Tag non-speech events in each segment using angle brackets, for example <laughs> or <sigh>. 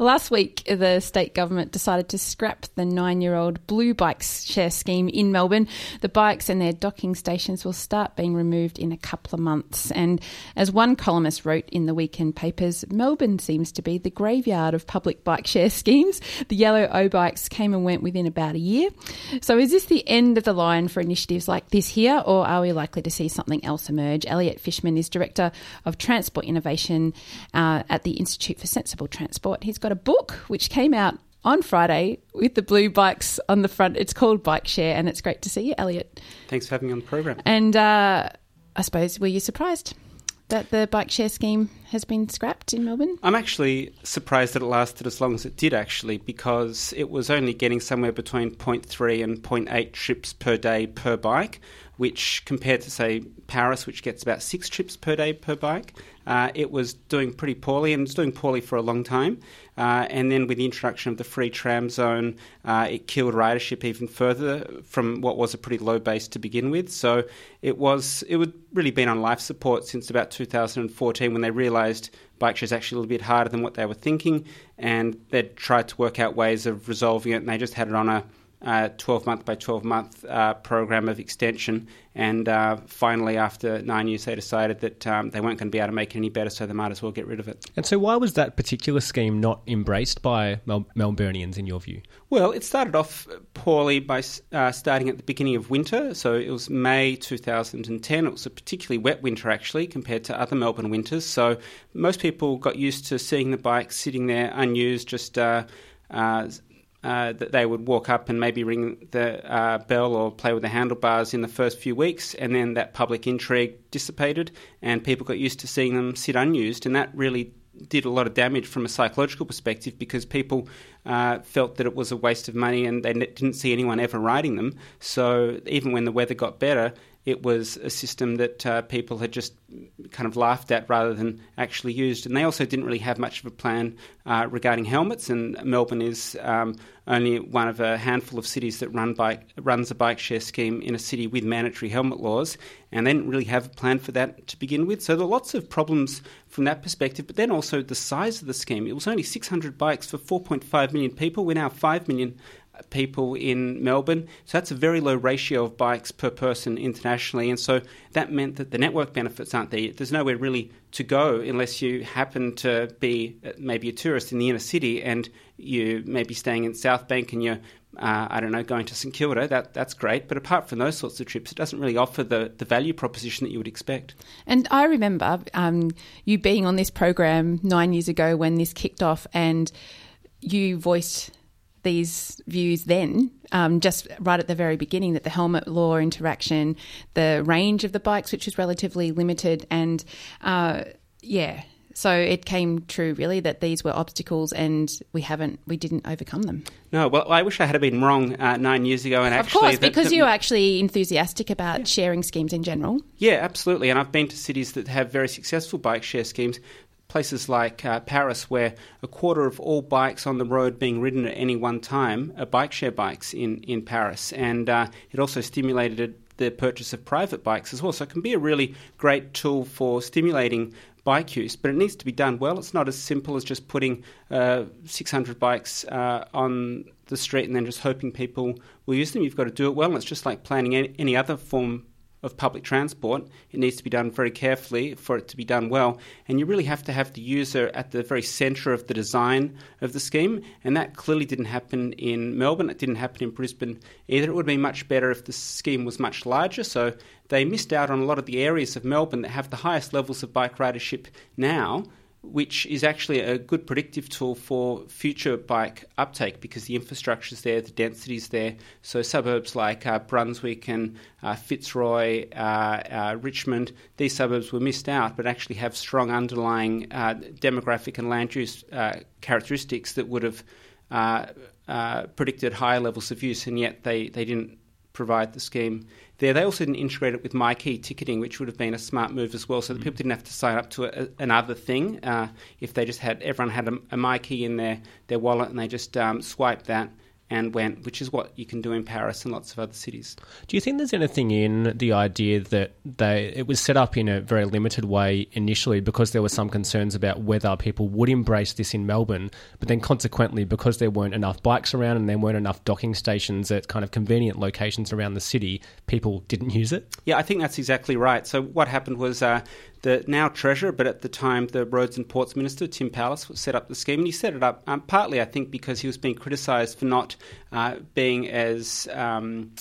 Last week, the state government decided to scrap the nine year old Blue Bikes share scheme in Melbourne. The bikes and their docking stations will start being removed in a couple of months. And as one columnist wrote in the weekend papers, Melbourne seems to be the graveyard of public bike share schemes. The yellow O bikes came and went within about a year. So is this the end of the line for initiatives like this here, or are we likely to see something else emerge? Elliot Fishman is Director of Transport Innovation uh, at the Institute for Sensible Transport. He's got got a book which came out on Friday with the blue bikes on the front. It's called Bike Share, and it's great to see you, Elliot. Thanks for having me on the program. And uh, I suppose, were you surprised that the bike share scheme has been scrapped in Melbourne? I'm actually surprised that it lasted as long as it did, actually, because it was only getting somewhere between 0.3 and 0.8 trips per day per bike, which compared to, say, Paris, which gets about six trips per day per bike, uh, it was doing pretty poorly and it's doing poorly for a long time. Uh, and then with the introduction of the free tram zone, uh, it killed ridership even further from what was a pretty low base to begin with. So it was it would really been on life support since about 2014 when they realised bike share is actually a little bit harder than what they were thinking, and they'd tried to work out ways of resolving it, and they just had it on a uh, 12 month by 12 month uh, program of extension. And uh, finally, after nine years, they decided that um, they weren't going to be able to make it any better, so they might as well get rid of it. And so, why was that particular scheme not embraced by Mel- Melburnians, in your view? Well, it started off poorly by uh, starting at the beginning of winter. So, it was May 2010. It was a particularly wet winter, actually, compared to other Melbourne winters. So, most people got used to seeing the bikes sitting there unused, just uh, uh, that they would walk up and maybe ring the uh, bell or play with the handlebars in the first few weeks, and then that public intrigue dissipated, and people got used to seeing them sit unused, and that really did a lot of damage from a psychological perspective because people uh, felt that it was a waste of money and they didn't see anyone ever riding them. So even when the weather got better, it was a system that uh, people had just kind of laughed at rather than actually used. And they also didn't really have much of a plan uh, regarding helmets. And Melbourne is um, only one of a handful of cities that run bike, runs a bike share scheme in a city with mandatory helmet laws. And they didn't really have a plan for that to begin with. So there are lots of problems from that perspective. But then also the size of the scheme. It was only 600 bikes for 4.5 million people. We're now 5 million people in Melbourne. So that's a very low ratio of bikes per person internationally. And so that meant that the network benefits aren't there. There's nowhere really to go unless you happen to be uh, maybe a tourist in the inner city and you may be staying in South Bank and you're uh, I don't know, going to St Kilda, that, that's great. But apart from those sorts of trips, it doesn't really offer the, the value proposition that you would expect. And I remember um, you being on this program nine years ago when this kicked off, and you voiced these views then, um, just right at the very beginning, that the helmet law interaction, the range of the bikes, which was relatively limited, and uh, yeah. So it came true, really, that these were obstacles, and we haven't, we didn't overcome them. No, well, I wish I had been wrong uh, nine years ago. And actually, of course, because you're actually enthusiastic about yeah. sharing schemes in general. Yeah, absolutely. And I've been to cities that have very successful bike share schemes places like uh, Paris, where a quarter of all bikes on the road being ridden at any one time are bike share bikes in, in Paris. And uh, it also stimulated the purchase of private bikes as well. So it can be a really great tool for stimulating bike use, but it needs to be done well. It's not as simple as just putting uh, 600 bikes uh, on the street and then just hoping people will use them. You've got to do it well. And it's just like planning any, any other form of public transport. It needs to be done very carefully for it to be done well. And you really have to have the user at the very centre of the design of the scheme. And that clearly didn't happen in Melbourne. It didn't happen in Brisbane either. It would been much better if the scheme was much larger. So they missed out on a lot of the areas of Melbourne that have the highest levels of bike ridership now which is actually a good predictive tool for future bike uptake because the infrastructure is there, the density is there. So suburbs like uh, Brunswick and uh, Fitzroy, uh, uh Richmond, these suburbs were missed out, but actually have strong underlying uh, demographic and land use uh, characteristics that would have predicted higher levels of use, and yet they, they didn't provide the scheme there. They also didn't integrate it with myki ticketing, which would have been a smart move as well, so that people didn't have to sign up to a, another thing. Uh, if they just had everyone had a, a myki in their, their wallet and they just um, swiped that and went, which is what you can do in Paris and lots of other cities. Do you think there's anything in the idea that they it was set up in a very limited way initially because there were some concerns about whether people would embrace this in Melbourne, but then consequently because there weren't enough bikes around and there weren't enough docking stations at kind of convenient locations around the city, people didn't use it? Yeah, I think that's exactly right. So what happened was uh, the now Treasurer, but at the time the Roads and Ports Minister, Tim Pallas, set up the scheme. And he set it up um, partly, I think, because he was being criticised for not uh, being as. Um,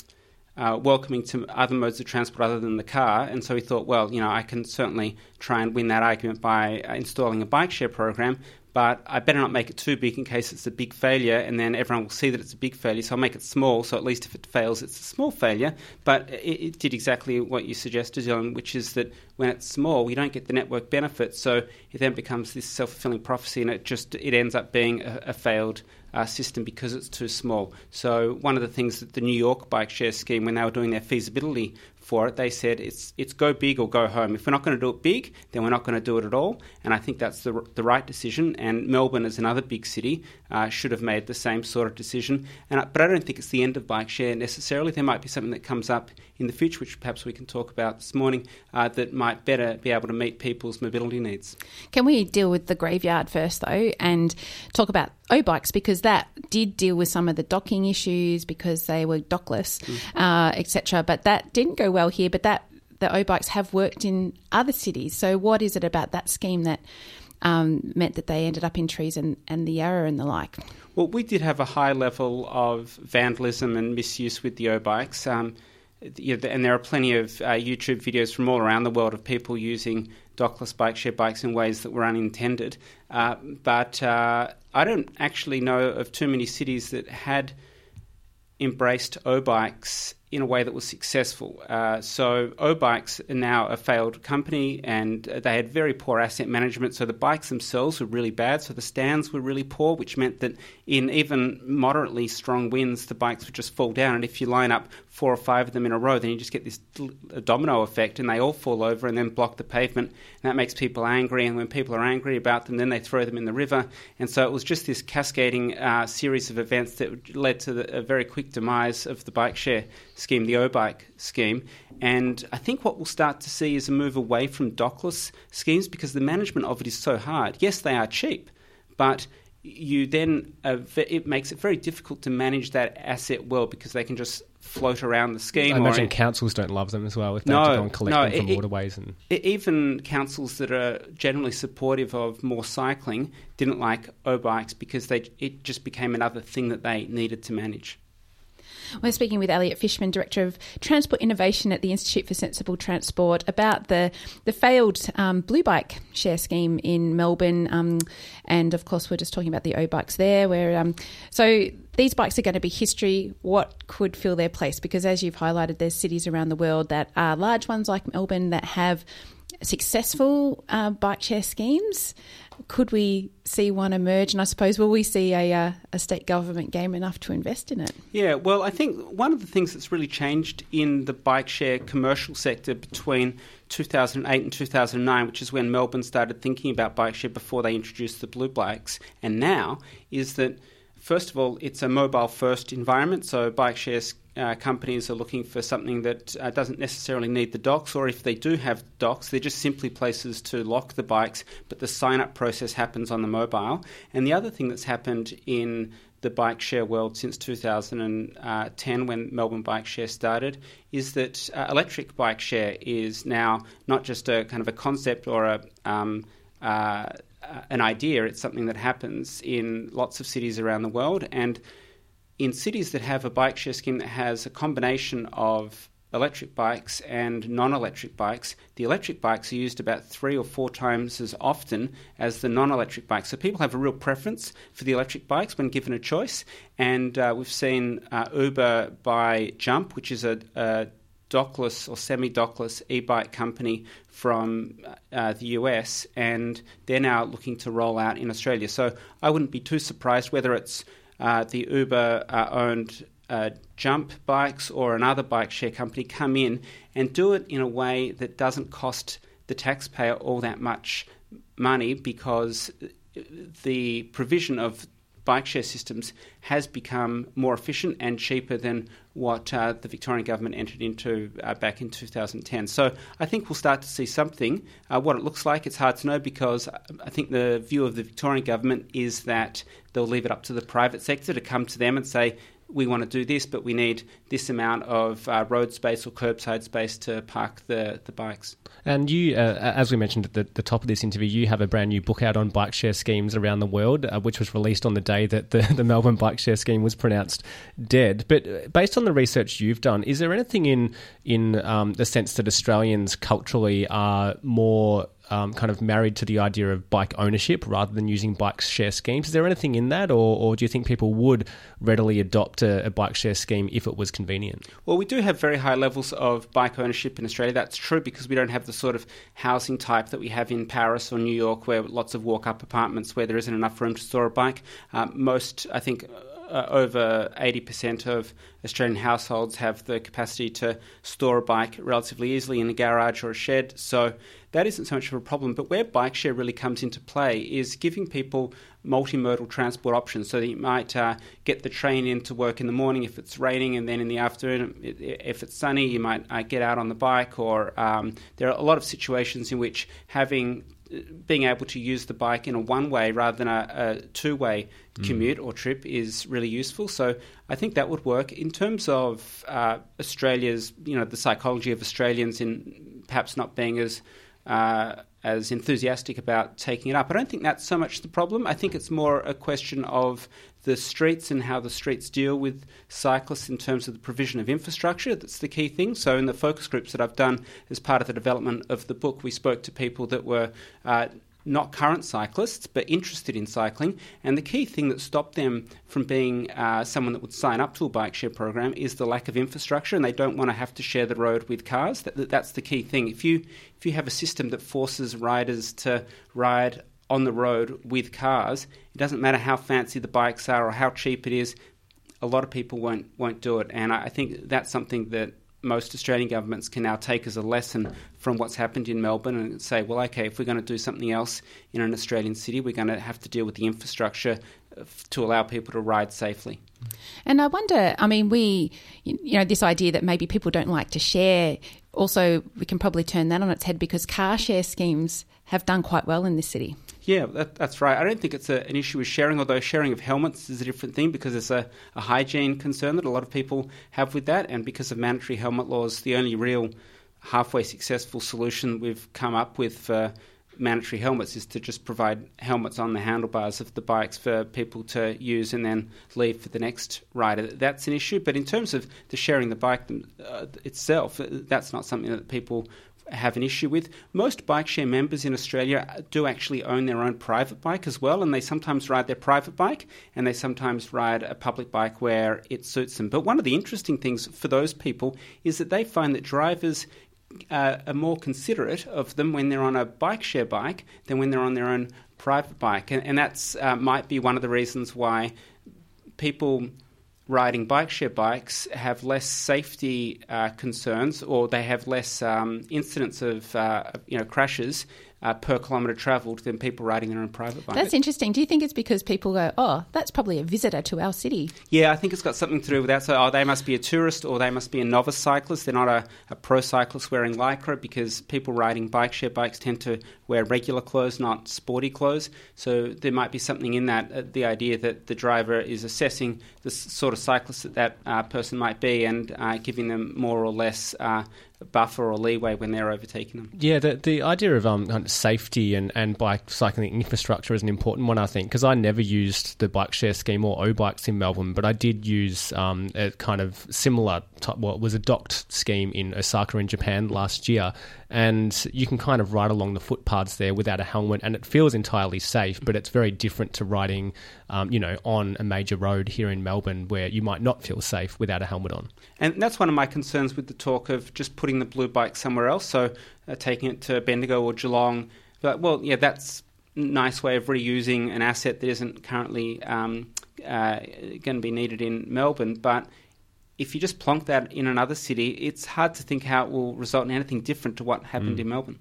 uh, welcoming to other modes of transport other than the car, and so he thought, well, you know, I can certainly try and win that argument by uh, installing a bike share program but I better not make it too big in case it's a big failure, and then everyone will see that it's a big failure. So I'll make it small, so at least if it fails, it's a small failure. But it, it did exactly what you suggested, Dylan, which is that when it's small, you don't get the network benefit. So it then becomes this self fulfilling prophecy, and it just it ends up being a, a failed uh, system because it's too small. So one of the things that the New York bike share scheme, when they were doing their feasibility for it. They said it's it's go big or go home. If we're not going to do it big, then we're not going to do it at all. And I think that's the the right decision. And Melbourne, as another big city, uh, should have made the same sort of decision. And but I don't think it's the end of bike share necessarily. There might be something that comes up in the future, which perhaps we can talk about this morning, uh, that might better be able to meet people's mobility needs. Can we deal with the graveyard first, though, and talk about O-bikes because that did deal with some of the docking issues because they were dockless, mm. uh, etc. But that didn't go well here. But that the O-bikes have worked in other cities. So what is it about that scheme that um, meant that they ended up in trees and, and the Yarra and the like? Well, we did have a high level of vandalism and misuse with the O-bikes. Um, and there are plenty of uh, YouTube videos from all around the world of people using dockless bike share bikes in ways that were unintended. Uh, but uh, I don't actually know of too many cities that had embraced O bikes in a way that was successful. Uh, so O-Bikes are now a failed company and they had very poor asset management. So the bikes themselves were really bad. So the stands were really poor, which meant that in even moderately strong winds, the bikes would just fall down. And if you line up four or five of them in a row, then you just get this domino effect and they all fall over and then block the pavement. And that makes people angry. And when people are angry about them, then they throw them in the river. And so it was just this cascading uh, series of events that led to the, a very quick demise of the bike share scheme, the O-Bike scheme. And I think what we'll start to see is a move away from dockless schemes because the management of it is so hard. Yes, they are cheap, but you then uh, it makes it very difficult to manage that asset well because they can just float around the scheme. I imagine councils don't love them as well if they no, have to go and collect no, them from it, waterways and even councils that are generally supportive of more cycling didn't like O bikes because they it just became another thing that they needed to manage. We're speaking with Elliot Fishman, Director of Transport Innovation at the Institute for Sensible Transport, about the, the failed um, blue bike share scheme in Melbourne. Um, and of course, we're just talking about the O bikes there. Where um, So these bikes are going to be history. What could fill their place? Because as you've highlighted, there's cities around the world that are large ones like Melbourne that have successful uh, bike share schemes could we see one emerge? And I suppose will we see a, uh, a state government game enough to invest in it? Yeah, well, I think one of the things that's really changed in the bike share commercial sector between 2008 and 2009, which is when Melbourne started thinking about bike share before they introduced the blue bikes, and now is that first of all, it's a mobile first environment, so bike shares uh, companies are looking for something that uh, doesn't necessarily need the docks, or if they do have docks, they're just simply places to lock the bikes, but the sign up process happens on the mobile. And the other thing that's happened in the bike share world since 2010 when Melbourne Bike Share started is that uh, electric bike share is now not just a kind of a concept or a um, uh, an idea, it's something that happens in lots of cities around the world. And in cities that have a bike share scheme that has a combination of electric bikes and non electric bikes, the electric bikes are used about three or four times as often as the non electric bikes. So people have a real preference for the electric bikes when given a choice. And uh, we've seen uh, Uber buy Jump, which is a, a dockless or semi dockless e bike company from uh, the US, and they're now looking to roll out in Australia. So I wouldn't be too surprised whether it's uh, the Uber uh, owned uh, Jump Bikes or another bike share company come in and do it in a way that doesn't cost the taxpayer all that much money because the provision of bike share systems has become more efficient and cheaper than what uh, the Victorian government entered into uh, back in 2010. So I think we'll start to see something. Uh, what it looks like, it's hard to know because I think the view of the Victorian government is that they'll leave it up to the private sector to come to them and say, we want to do this, but we need this amount of uh, road space or curbside space to park the, the bikes. And you, uh, as we mentioned at the, the, top of this interview, you have a brand new book out on bike share schemes around the world, uh, which was released on the day that the, <laughs> the Melbourne bike share scheme was pronounced dead. But uh, based on the research you've done, is there anything in in um, the sense that Australians culturally are more um, kind of married to the idea of bike ownership rather than using bike share schemes. Is there anything in that, or, or do you think people would readily adopt a, a, bike share scheme if it was convenient? Well, we do have very high levels of bike ownership in Australia. That's true because we don't have the sort of housing type that we have in Paris or New York, where lots of walk up apartments where there isn't enough room to store a bike. Um, most, I think, uh, over 80% of Australian households have the capacity to store a bike relatively easily in a garage or a shed. So that isn't so much of a problem. But where bike share really comes into play is giving people multimodal transport options. So that you might uh, get the train into work in the morning if it's raining, and then in the afternoon, if it's sunny, you might uh, get out on the bike. Or um, there are a lot of situations in which having being able to use the bike in a one way rather than a, a two way mm. commute or trip is really useful. So I think that would work. In terms of uh, Australia's, you know, the psychology of Australians in perhaps not being as uh, as enthusiastic about taking it up. I don't think that's so much the problem. I think it's more a question of the streets and how the streets deal with cyclists in terms of the provision of infrastructure. That's the key thing. So, in the focus groups that I've done as part of the development of the book, we spoke to people that were uh, not current cyclists, but interested in cycling. And the key thing that stopped them from being uh, someone that would sign up to a bike share program is the lack of infrastructure, and they don't want to have to share the road with cars. That, that's the key thing. If you if you have a system that forces riders to ride on the road with cars, it doesn't matter how fancy the bikes are or how cheap it is. A lot of people won't won't do it, and I, I think that's something that most Australian governments can now take as a lesson from what's happened in Melbourne and say, well, okay, if we're going to do something else in an Australian city, we're going to have to deal with the infrastructure uh, to allow people to ride safely. And I wonder, I mean, we, you know, this idea that maybe people don't like to share, also, we can probably turn that on its head because car share schemes have done quite well in this city. Yeah, that, that's right. I don't think it's a, an issue with sharing, although sharing of helmets is a different thing because it's a, a hygiene concern that a lot of people have with that. And because of mandatory helmet laws, the only real halfway successful solution we've come up with for mandatory helmets is to just provide helmets on the handlebars of the bikes for people to use and then leave for the next rider. That's an issue. But in terms of the sharing the bike uh, itself, that's not something that people have an issue with. Most bike share members in Australia do actually own their own private bike as well, and they sometimes ride their private bike and they sometimes ride a public bike where it suits them. But one of the interesting things for those people is that they find that drivers uh, are more considerate of them when they're on a bike share bike than when they're on their own private bike, and, and that uh, might be one of the reasons why people riding bike share bikes have less safety uh, concerns or they have less um, incidents of uh, you know crashes uh, per kilometre travelled than people riding their own private bike. That's interesting. Do you think it's because people go, oh, that's probably a visitor to our city? Yeah, I think it's got something to do with that. So, oh, they must be a tourist or they must be a novice cyclist. They're not a, a pro cyclist wearing lycra because people riding bike share bikes tend to wear regular clothes, not sporty clothes. So, there might be something in that, uh, the idea that the driver is assessing the sort of cyclist that that uh, person might be and uh, giving them more or less uh, buffer or leeway when they're overtaking them. Yeah, the the idea of um, safety and, and bike cycling infrastructure is an important one, I think, because I never used the bike share scheme or O bikes in Melbourne, but I did use um, a kind of similar type, well, was a docked scheme in Osaka in Japan last year, and you can kind of ride along the footpaths there without a helmet, and it feels entirely safe. But it's very different to riding, um, you know, on a major road here in Melbourne where you might not feel safe without a helmet on. And that's one of my concerns with the talk of just putting the blue bike somewhere else. So uh, taking it to Bendigo or Geelong, but well, yeah, that's a nice way of reusing an asset that isn't currently um, uh, going to be needed in Melbourne, but if you just plonk that in another city, it's hard to think how it will result in anything different to what happened mm. in Melbourne.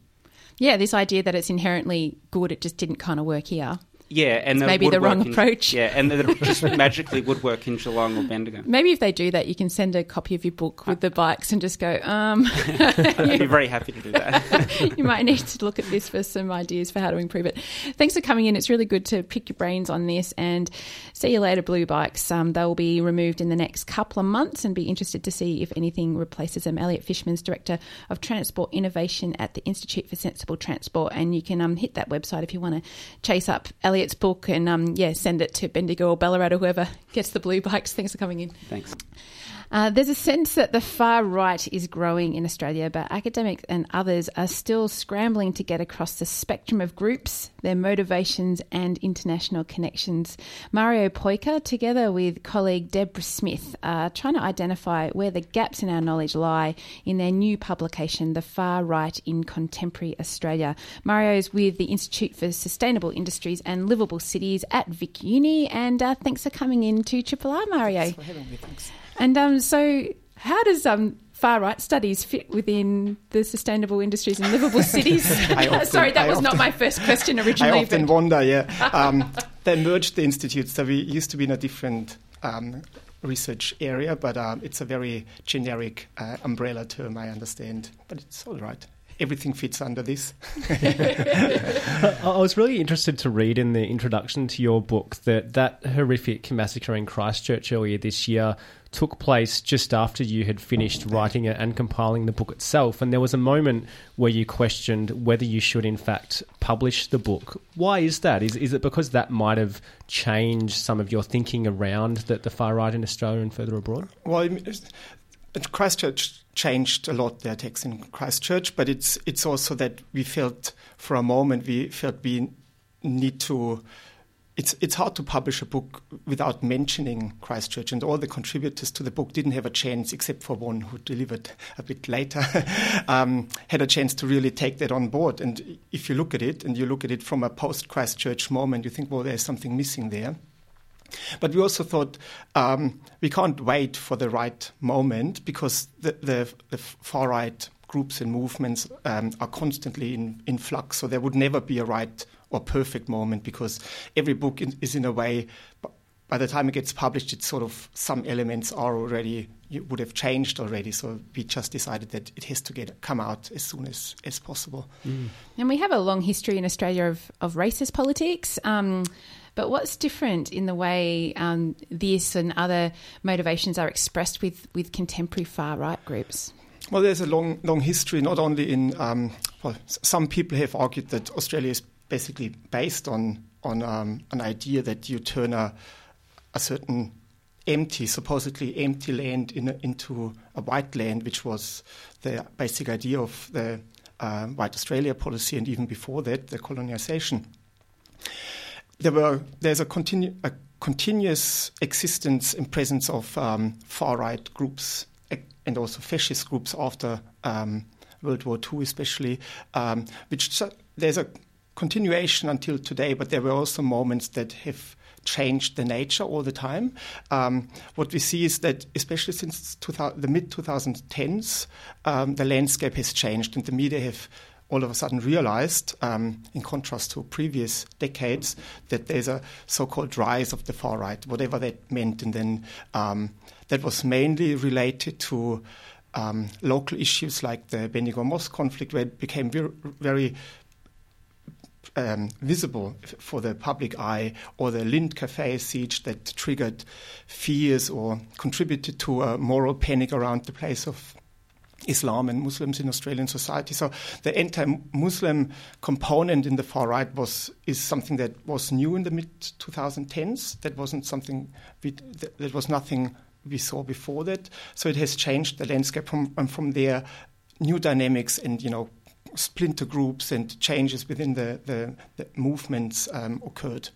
Yeah, this idea that it's inherently good, it just didn't kind of work here. Yeah, and the maybe the wrong in- approach. yeah, and that <laughs> it just magically would work in Geelong or Bendigo. Maybe if they do that, you can send a copy of your book with the bikes and just go, um, <laughs> I'd be very happy to do that. <laughs> you might need to look at this for some ideas for how to improve it. Thanks for coming in. It's really good to pick your brains on this and see you later, Blue Bikes. Um, they'll be removed in the next couple of months and be interested to see if anything replaces them. Elliot Fishman's Director of Transport Innovation at the Institute for Sensible Transport. And you can um, hit that website if you want to chase up Elliot's book and, um, yeah, send it to Bendigo or Ballarat or whoever gets the Blue Bikes. Thanks for coming in. Thanks. Uh, there's a sense that the far right is growing in Australia, but academics and others are still scrambling to get across the spectrum of groups, their motivations, and international connections. Mario Peucker, together with colleague Debra Smith, are trying to identify where the gaps in our knowledge lie in their new publication, The Far Right in Contemporary Australia. Mario is with the Institute for Sustainable Industries and Livable Cities at Vic Uni, and uh, thanks for coming in to Triple R, Mario. Thanks for having me. Thanks. And um, so, how does um, far right studies fit within the sustainable industries and livable <laughs> cities? <laughs> Often- Sorry, that I was not my first question originally. I originally. often but- wonder, yeah. <laughs> Um, they merged the institutes. So we used to be in a different um, research area, but um, it's a very generic uh, umbrella term, I understand. But it's all right. Everything fits under this. I I was really interested to read in the introduction to your book that that horrific massacre in Christchurch earlier this year took place just after you had finished writing it and compiling the book itself. And there was a moment where you questioned whether you should, in fact, publish the book. Why is that? Is, is it because that might have changed some of your thinking around the, the far right in Australia and further abroad? Well, Christchurch changed a lot their text in Christchurch, but it's it's also that we felt for a moment we felt we need to. It's it's hard to publish a book without mentioning Christchurch, and all the contributors to the book didn't have a chance, except for one who delivered a bit later, <laughs> um, had a chance to really take that on board. And if you look at it, and you look at it from a post Christchurch moment, you think, well, there's something missing there. But we also thought um, we can't wait for the right moment because the, the, the far right groups and movements um, are constantly in, in flux. So there would never be a right or perfect moment because every book in, is in a way. By the time it gets published, it's sort of some elements are already you would have changed already. So we just decided that it has to get come out as soon as, as possible. And we have a long history in Australia of, of racist politics. Um, but what's different in the way um, this and other motivations are expressed with, with contemporary far right groups? Well, there's a long, long history, not only in, um, well, some people have argued that Australia is basically based on, on um, an idea that you turn a, a certain empty, supposedly empty land in a, into a white land, which was the basic idea of the uh, White Australia policy, and even before that, the colonization. There were there's a, continu- a continuous existence and presence of um, far right groups and also fascist groups after um, World War II, especially, um, which there's a continuation until today. But there were also moments that have changed the nature all the time. Um, what we see is that, especially since 2000, the mid 2010s, um, the landscape has changed, and the media have all of a sudden realized, um, in contrast to previous decades, that there's a so-called rise of the far right, whatever that meant, and then um, that was mainly related to. Um, local issues like the Bendigo Mosque conflict, where it became very um, visible for the public eye, or the Lindt Cafe siege that triggered fears or contributed to a moral panic around the place of Islam and Muslims in Australian society. So the anti-Muslim component in the far right was is something that was new in the mid 2010s. That wasn't something we, that, that was nothing we saw before that. So it has changed the landscape from and from there. New dynamics and you know splinter groups and changes within the the, the movements um, occurred.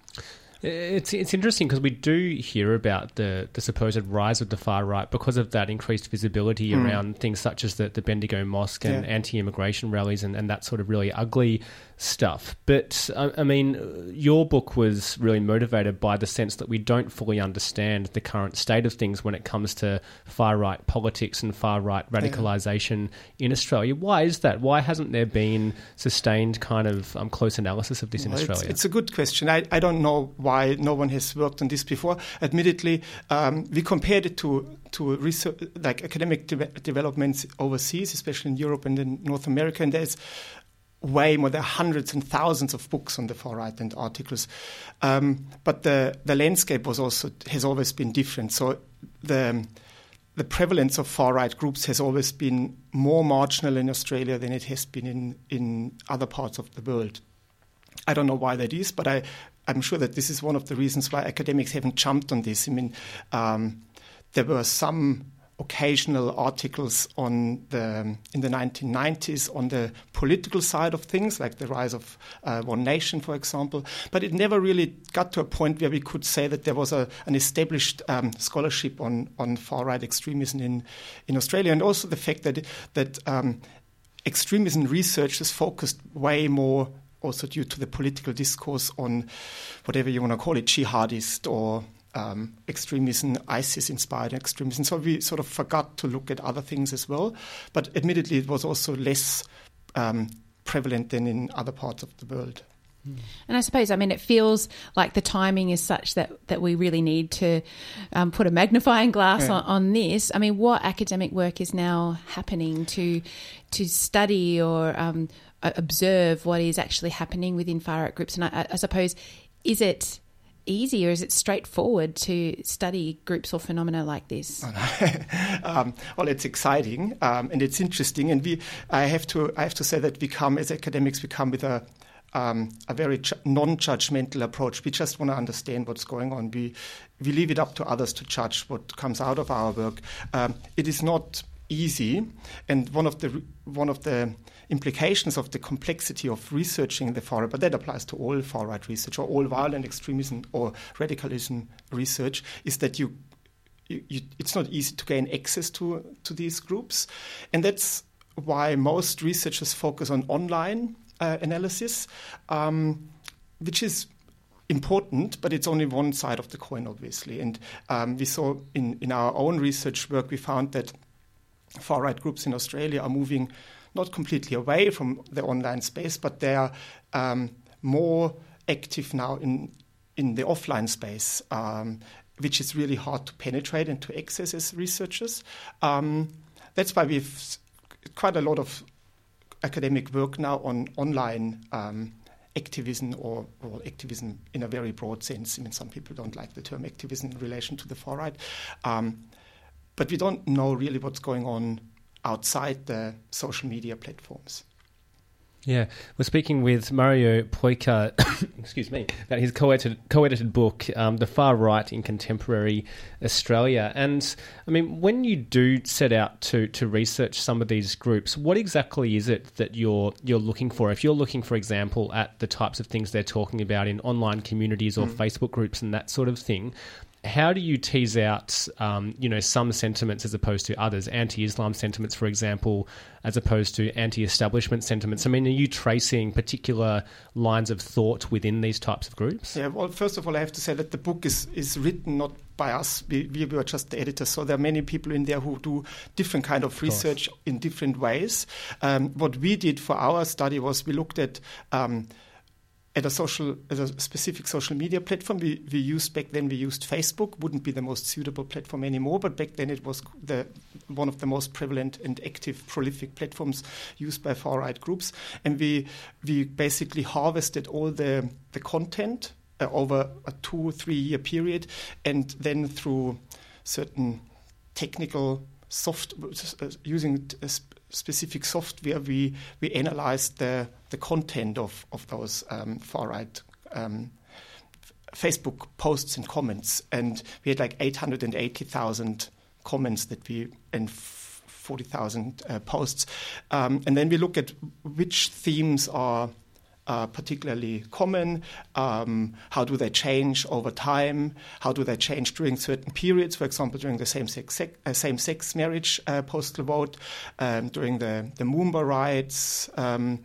It's it's interesting because we do hear about the, the supposed rise of the far right because of that increased visibility around things such as the, the Bendigo Mosque and Yeah. anti immigration rallies and, and that sort of really ugly stuff. But I, I, mean, your book was really motivated by the sense that we don't fully understand the current state of things when it comes to far right politics and far right radicalisation yeah. in Australia. Why is that? Why hasn't there been sustained kind of um, close analysis of this well, in Australia? It's, it's, a good question. I, I don't know why no one has worked on this before. Admittedly, um, we compared it to to research, like academic de- developments overseas, especially in Europe and in North America, and there's way more. There are hundreds and thousands of books on the far right and articles, um, but the the landscape was also has always been different. So the the prevalence of far right groups has always been more marginal in Australia than it has been in in other parts of the world. I don't know why that is, but I I'm sure that this is one of the reasons why academics haven't jumped on this. I mean, um, there were some occasional articles on the in the 1990s on the political side of things, like the rise of uh, One Nation, for example. But it never really got to a point where we could say that there was a, an established um, scholarship on on far right extremism in in Australia, and also the fact that that um, extremism research is focused way more also due to the political discourse on whatever you want to call it, jihadist or um, extremism, ISIS inspired extremism. So we sort of forgot to look at other things as well. But admittedly, it was also less um, prevalent than in other parts of the world. And I suppose, I mean, it feels like the timing is such that, that we really need to um, put a magnifying glass yeah. on, on, this. I mean, what academic work is now happening to to study or um, observe what is actually happening within far right groups? And I, I suppose, is it easy or is it straightforward to study groups or phenomena like this? <laughs> um, well, it's exciting um, and it's interesting, and we I have to I have to say that we come as academics we come with a um, a very ch- non-judgmental approach. We just want to understand what's going on. We we leave it up to others to judge what comes out of our work. Um, it is not easy, and one of the one of the implications of the complexity of researching the far right, but that applies to all far right research or all violent extremism or radicalism research, is that you, you, it's not easy to gain access to, to these groups. And that's why most researchers focus on online uh, analysis, um, which is important, but it's only one side of the coin, obviously. And um, we saw in, in our own research work, we found that far right groups in Australia are moving not completely away from the online space, but they are um, more active now in in the offline space, um, which is really hard to penetrate and to access as researchers. Um, that's why we've quite a lot of academic work now on online um, activism or, or, activism in a very broad sense. I mean, some people don't like the term activism in relation to the far right. Um, but we don't know really what's going on outside the social media platforms. Yeah, we're speaking with Mario Peucker, <coughs> excuse me, about his co-edited, co-edited book, um, "The Far Right in Contemporary Australia." And I mean, when you do set out to to research some of these groups, what exactly is it that you're you're looking for? If you're looking, for example, at the types of things they're talking about in online communities or mm. Facebook groups and that sort of thing, how do you tease out, um, you know, some sentiments as opposed to others, anti-Islam sentiments, for example, as opposed to anti-establishment sentiments? I mean, are you tracing particular lines of thought within these types of groups? Yeah. Well, first of all, I have to say that the book is is written not by us. We, we were just the editors, so there are many people in there who do different kind of research in different ways. Um, what we did for our study was we looked at. Um, at a social, at a specific social media platform. We, we used back then we used Facebook. Wouldn't be the most suitable platform anymore, but back then it was the one of the most prevalent and active, prolific platforms used by far right groups. And we we basically harvested all the the content uh, over a two three year period, and then through certain technical soft uh, using specific software, we we analyzed the the content of of those um, far right. Um, Facebook posts and comments, and we had like 880,000 comments that we and 40,000 uh, posts, um, and then we look at which themes are uh, particularly common? Um, how do they change over time? How do they change during certain periods? For example, during the same-sex, uh, same-sex marriage uh, postal vote, um, during the, the Moomba riots, um,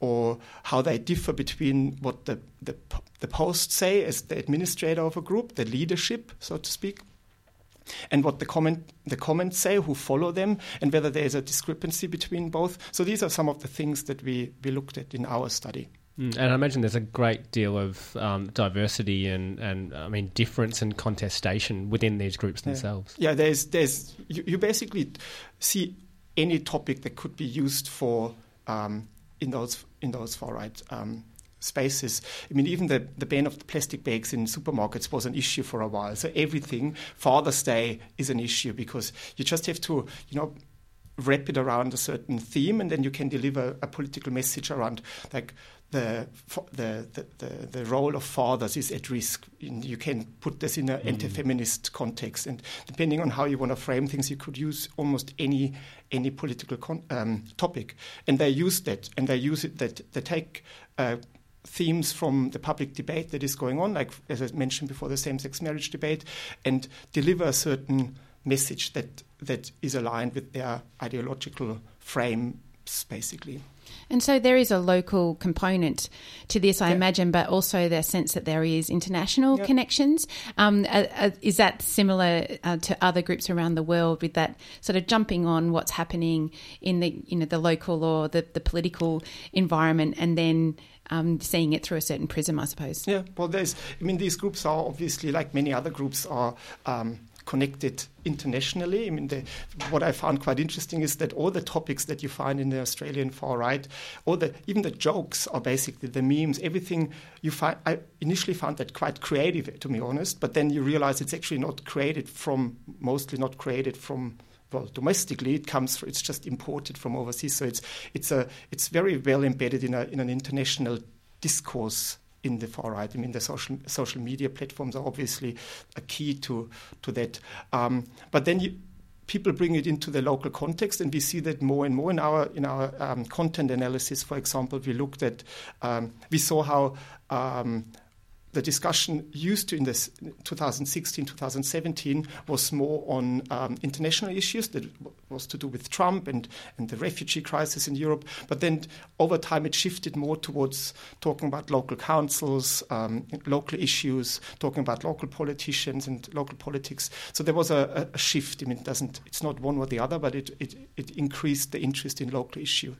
or how they differ between what the, the, the posts say as the administrator of a group, the leadership, so to speak, and what the comment the comments say, who follow them, and whether there is a discrepancy between both. So these are some of the things that we, we looked at in our study. Mm, and I imagine there's a great deal of um, diversity and, and I mean difference and contestation within these groups yeah. themselves. Yeah, there's there's you, you, basically see any topic that could be used for um, in those in those far right um, spaces. I mean, even the, the ban of the plastic bags in supermarkets was an issue for a while. So everything, Father's Day is an issue because you just have to, you know, wrap it around a certain theme and then you can deliver a political message around like the, the, the, the, role of fathers is at risk. You can put this in an mm. anti-feminist context, and depending on how you want to frame things, you could use almost any any political con- um, topic. And they use that, and they use it that they take uh, themes from the public debate that is going on, like as I mentioned before, the same-sex marriage debate, and deliver a certain message that that is aligned with their ideological frames, basically. And so there is a local component to this, I yeah. imagine, but also the sense that there is international yeah. connections. Um, uh, uh, is that similar uh, to other groups around the world with that sort of jumping on what's happening in the you know the local or the, the political environment, and then um, seeing it through a certain prism, I suppose. Yeah, well, there's. I mean, these groups are obviously like many other groups are. Um, connected internationally. I mean, the, what I found quite interesting is that all the topics that you find in the Australian far right, all the even the jokes are basically the memes. Everything you find. I initially found that quite creative, to be honest, but then you realize it's actually not created from mostly not created from well, domestically it comes. It's just imported from overseas. So it's it's a it's very well embedded in a in an international discourse in the far right. I mean, the social social media platforms are obviously a key to to that. Um, but then you, people bring it into the local context, and we see that more and more in our in our um, content analysis. For example, we looked at um, we saw how um, the discussion used to in this 2016, 2017 was more on um, international issues that was to do with Trump and, and the refugee crisis in Europe. But then over time it shifted more towards talking about local councils, um, local issues, talking about local politicians and local politics. So there was a, a shift. I mean, it doesn't, it's not one or the other, but it, it, it increased the interest in local issue.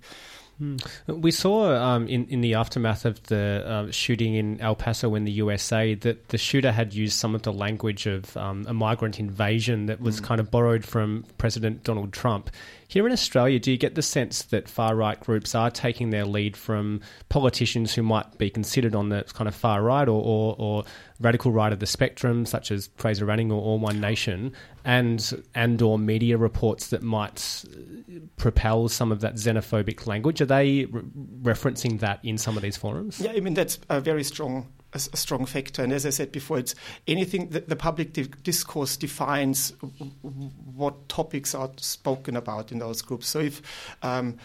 Hmm. We saw um, in in the aftermath of the uh, shooting in El Paso in the USA that the shooter had used some of the language of um, a migrant invasion that was mm. kind of borrowed from President Donald Trump. Here in Australia, do you get the sense that far right groups are taking their lead from politicians who might be considered on the kind of far right or, or, or radical right of the spectrum, such as Fraser Anning or All One Nation, and and or media reports that might propel some of that xenophobic language? Are they re- referencing that in some of these forums? Yeah, I mean that's a very strong a, a strong factor. And as I said before, it's anything that the public di- discourse defines what topics are spoken about in those groups. So if um,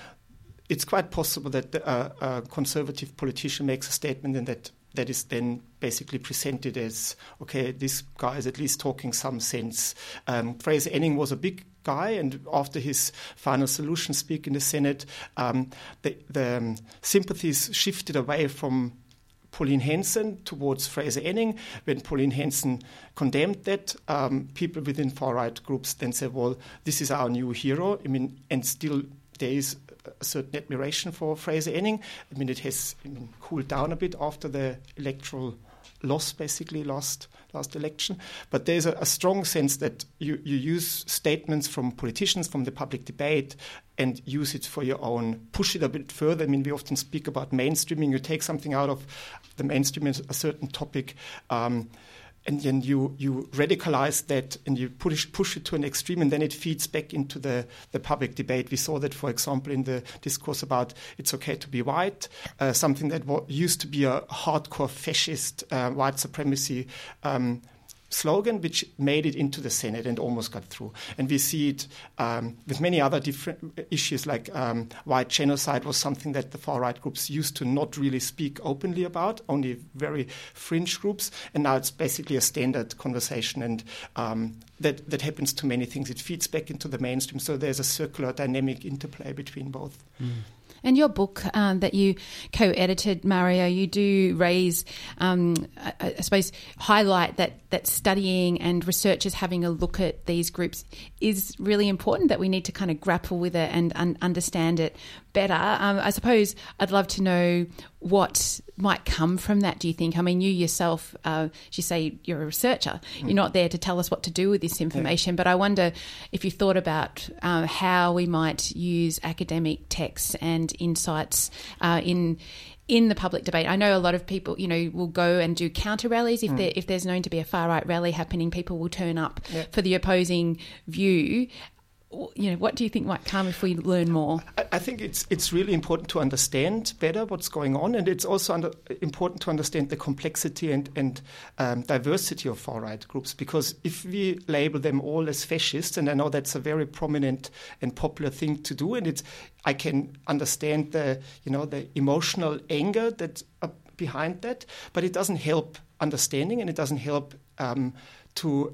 it's quite possible that a, a conservative politician makes a statement and that that is then basically presented as okay, this guy is at least talking some sense. Um, Fraser Anning was a big guy, and after his final solution speak in the Senate, um, the, the um, sympathies shifted away from Pauline Hanson towards Fraser Anning. When Pauline Hanson condemned that, um, people within far right groups then said, well, this is our new hero. I mean, and still there is a certain admiration for Fraser Anning. I mean, it has I mean, cooled down a bit after the electoral loss, basically, last, last election. But there's a, a strong sense that you, you use statements from politicians, from the public debate, and use it for your own. Push it a bit further. I mean, we often speak about mainstreaming. You take something out of the mainstream, a certain topic. Um, and then you, you radicalize that and you push, push it to an extreme, and then it feeds back into the, the public debate. We saw that, for example, in the discourse about it's okay to be white, uh, something that used to be a hardcore fascist uh, white supremacy. Um, slogan, which made it into the Senate and almost got through. And we see it um, with many other different issues, like um, white genocide was something that the far right groups used to not really speak openly about, only very fringe groups. And now it's basically a standard conversation, and um, that, that happens to many things. It feeds back into the mainstream, so there's a circular dynamic interplay between both. Mm. And your book um, that you co-edited, Mario, you do raise, um, I, I, suppose, highlight that that studying and researchers having a look at these groups is really important. That we need to kind of grapple with it and un- understand it better. Um, I suppose I'd love to know what might come from that. Do you think? I mean, you yourself, uh, you say you're a researcher. You're not there to tell us what to do with this information, yeah. but I wonder if you thought about uh, how we might use academic texts and insights uh, in in the public debate. I know a lot of people, you know, will go and do counter rallies if mm. there if there's known to be a far right rally happening. People will turn up for the opposing view you know, what do you think might come if we learn more? I think it's it's really important to understand better what's going on, and it's also under, important to understand the complexity and and um, diversity of far right groups. Because if we label them all as fascists, and I know that's a very prominent and popular thing to do, and it's I can understand the you know the emotional anger that uh, behind that, but it doesn't help understanding, and it doesn't help um, to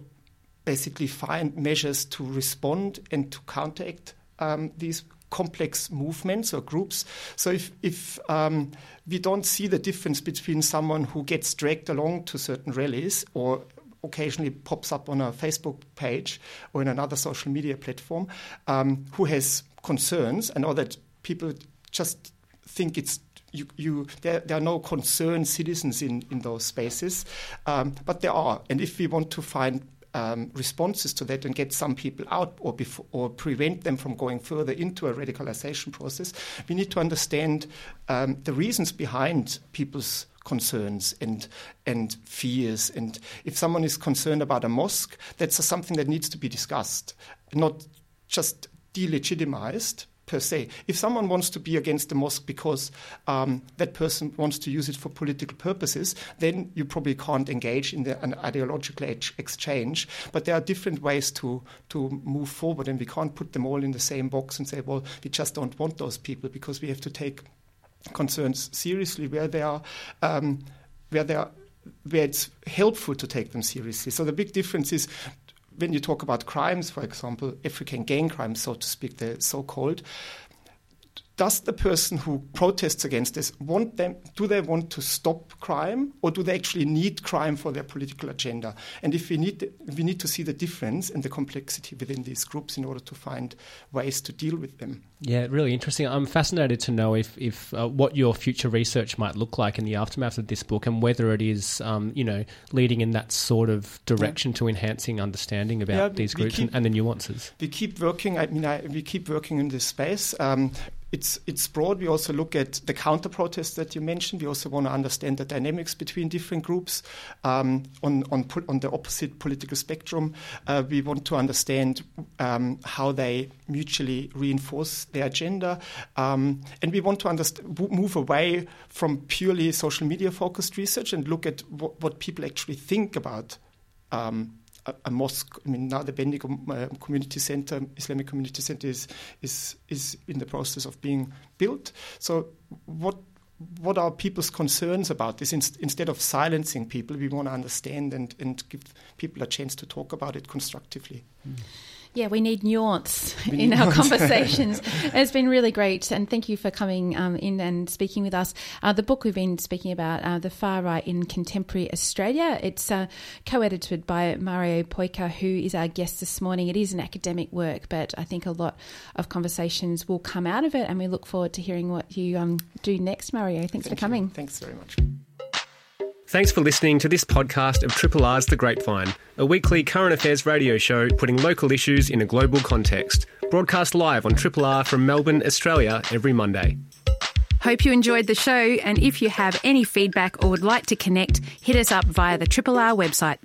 basically find measures to respond and to counteract um, these complex movements or groups. So if, if um, we don't see the difference between someone who gets dragged along to certain rallies or occasionally pops up on a Facebook page or in another social media platform um, who has concerns, and all that people just think it's you, you, there, there, are no concerned citizens in, in those spaces, um, but there are. And if we want to find um, responses to that and get some people out or, or prevent them from going further into a radicalization process, we need to understand um, the reasons behind people's concerns and and fears. And if someone is concerned about a mosque, that's something that needs to be discussed, not just delegitimized per se. If someone wants to be against the mosque because um, that person wants to use it for political purposes, then you probably can't engage in the, an ideological exchange. But there are different ways to to move forward, and we can't put them all in the same box and say, well, we just don't want those people because we have to take concerns seriously where they are um, where they are where it's helpful to take them seriously. So the big difference is when you talk about crimes, for example, African gang crimes, so to speak, the so-called, does the person who protests against this want them do they want to stop crime or do they actually need crime for their political agenda? And if we need we need to see the difference and the complexity within these groups in order to find ways to deal with them. Yeah really interesting. I'm fascinated to know if if uh, what your future research might look like in the aftermath of this book and whether it is um, you know leading in that sort of direction yeah. to enhancing understanding about yeah, these groups keep, and, and, the nuances. we keep working i mean I, we keep working in this space. Um, it's it's broad. We also look at the counter protests that you mentioned. We also want to understand the dynamics between different groups um, on on on the opposite political spectrum. Uh, we want to understand um, how they mutually reinforce their agenda, um, and we want to underst- move away from purely social media focused research and look at w- what people actually think about. A, mosque. I mean, now the Bendigo uh, Community Center, Islamic Community Center, is is is in the process of being built. So, what what are people's concerns about this? In, instead of silencing people, we want to understand and, and give people a chance to talk about it constructively. Mm. Yeah, we need nuance we in our conversations. <laughs> it's been really great, and thank you for coming um, in and speaking with us. Uh, the book we've been speaking about, uh, The Far Right in Contemporary Australia, it's uh, co edited by Mario Peucker, who is our guest this morning. It is an academic work, but I think a lot of conversations will come out of it, and we look forward to hearing what you um, do next, Mario. Thanks thank for coming. You. Thanks very much. Thanks for listening to this podcast of Triple R's The Grapevine, a weekly current affairs radio show putting local issues in a global context. Broadcast live on Triple R from Melbourne, Australia, every Monday. Hope you enjoyed the show, and if you have any feedback or would like to connect, hit us up via the Triple R website.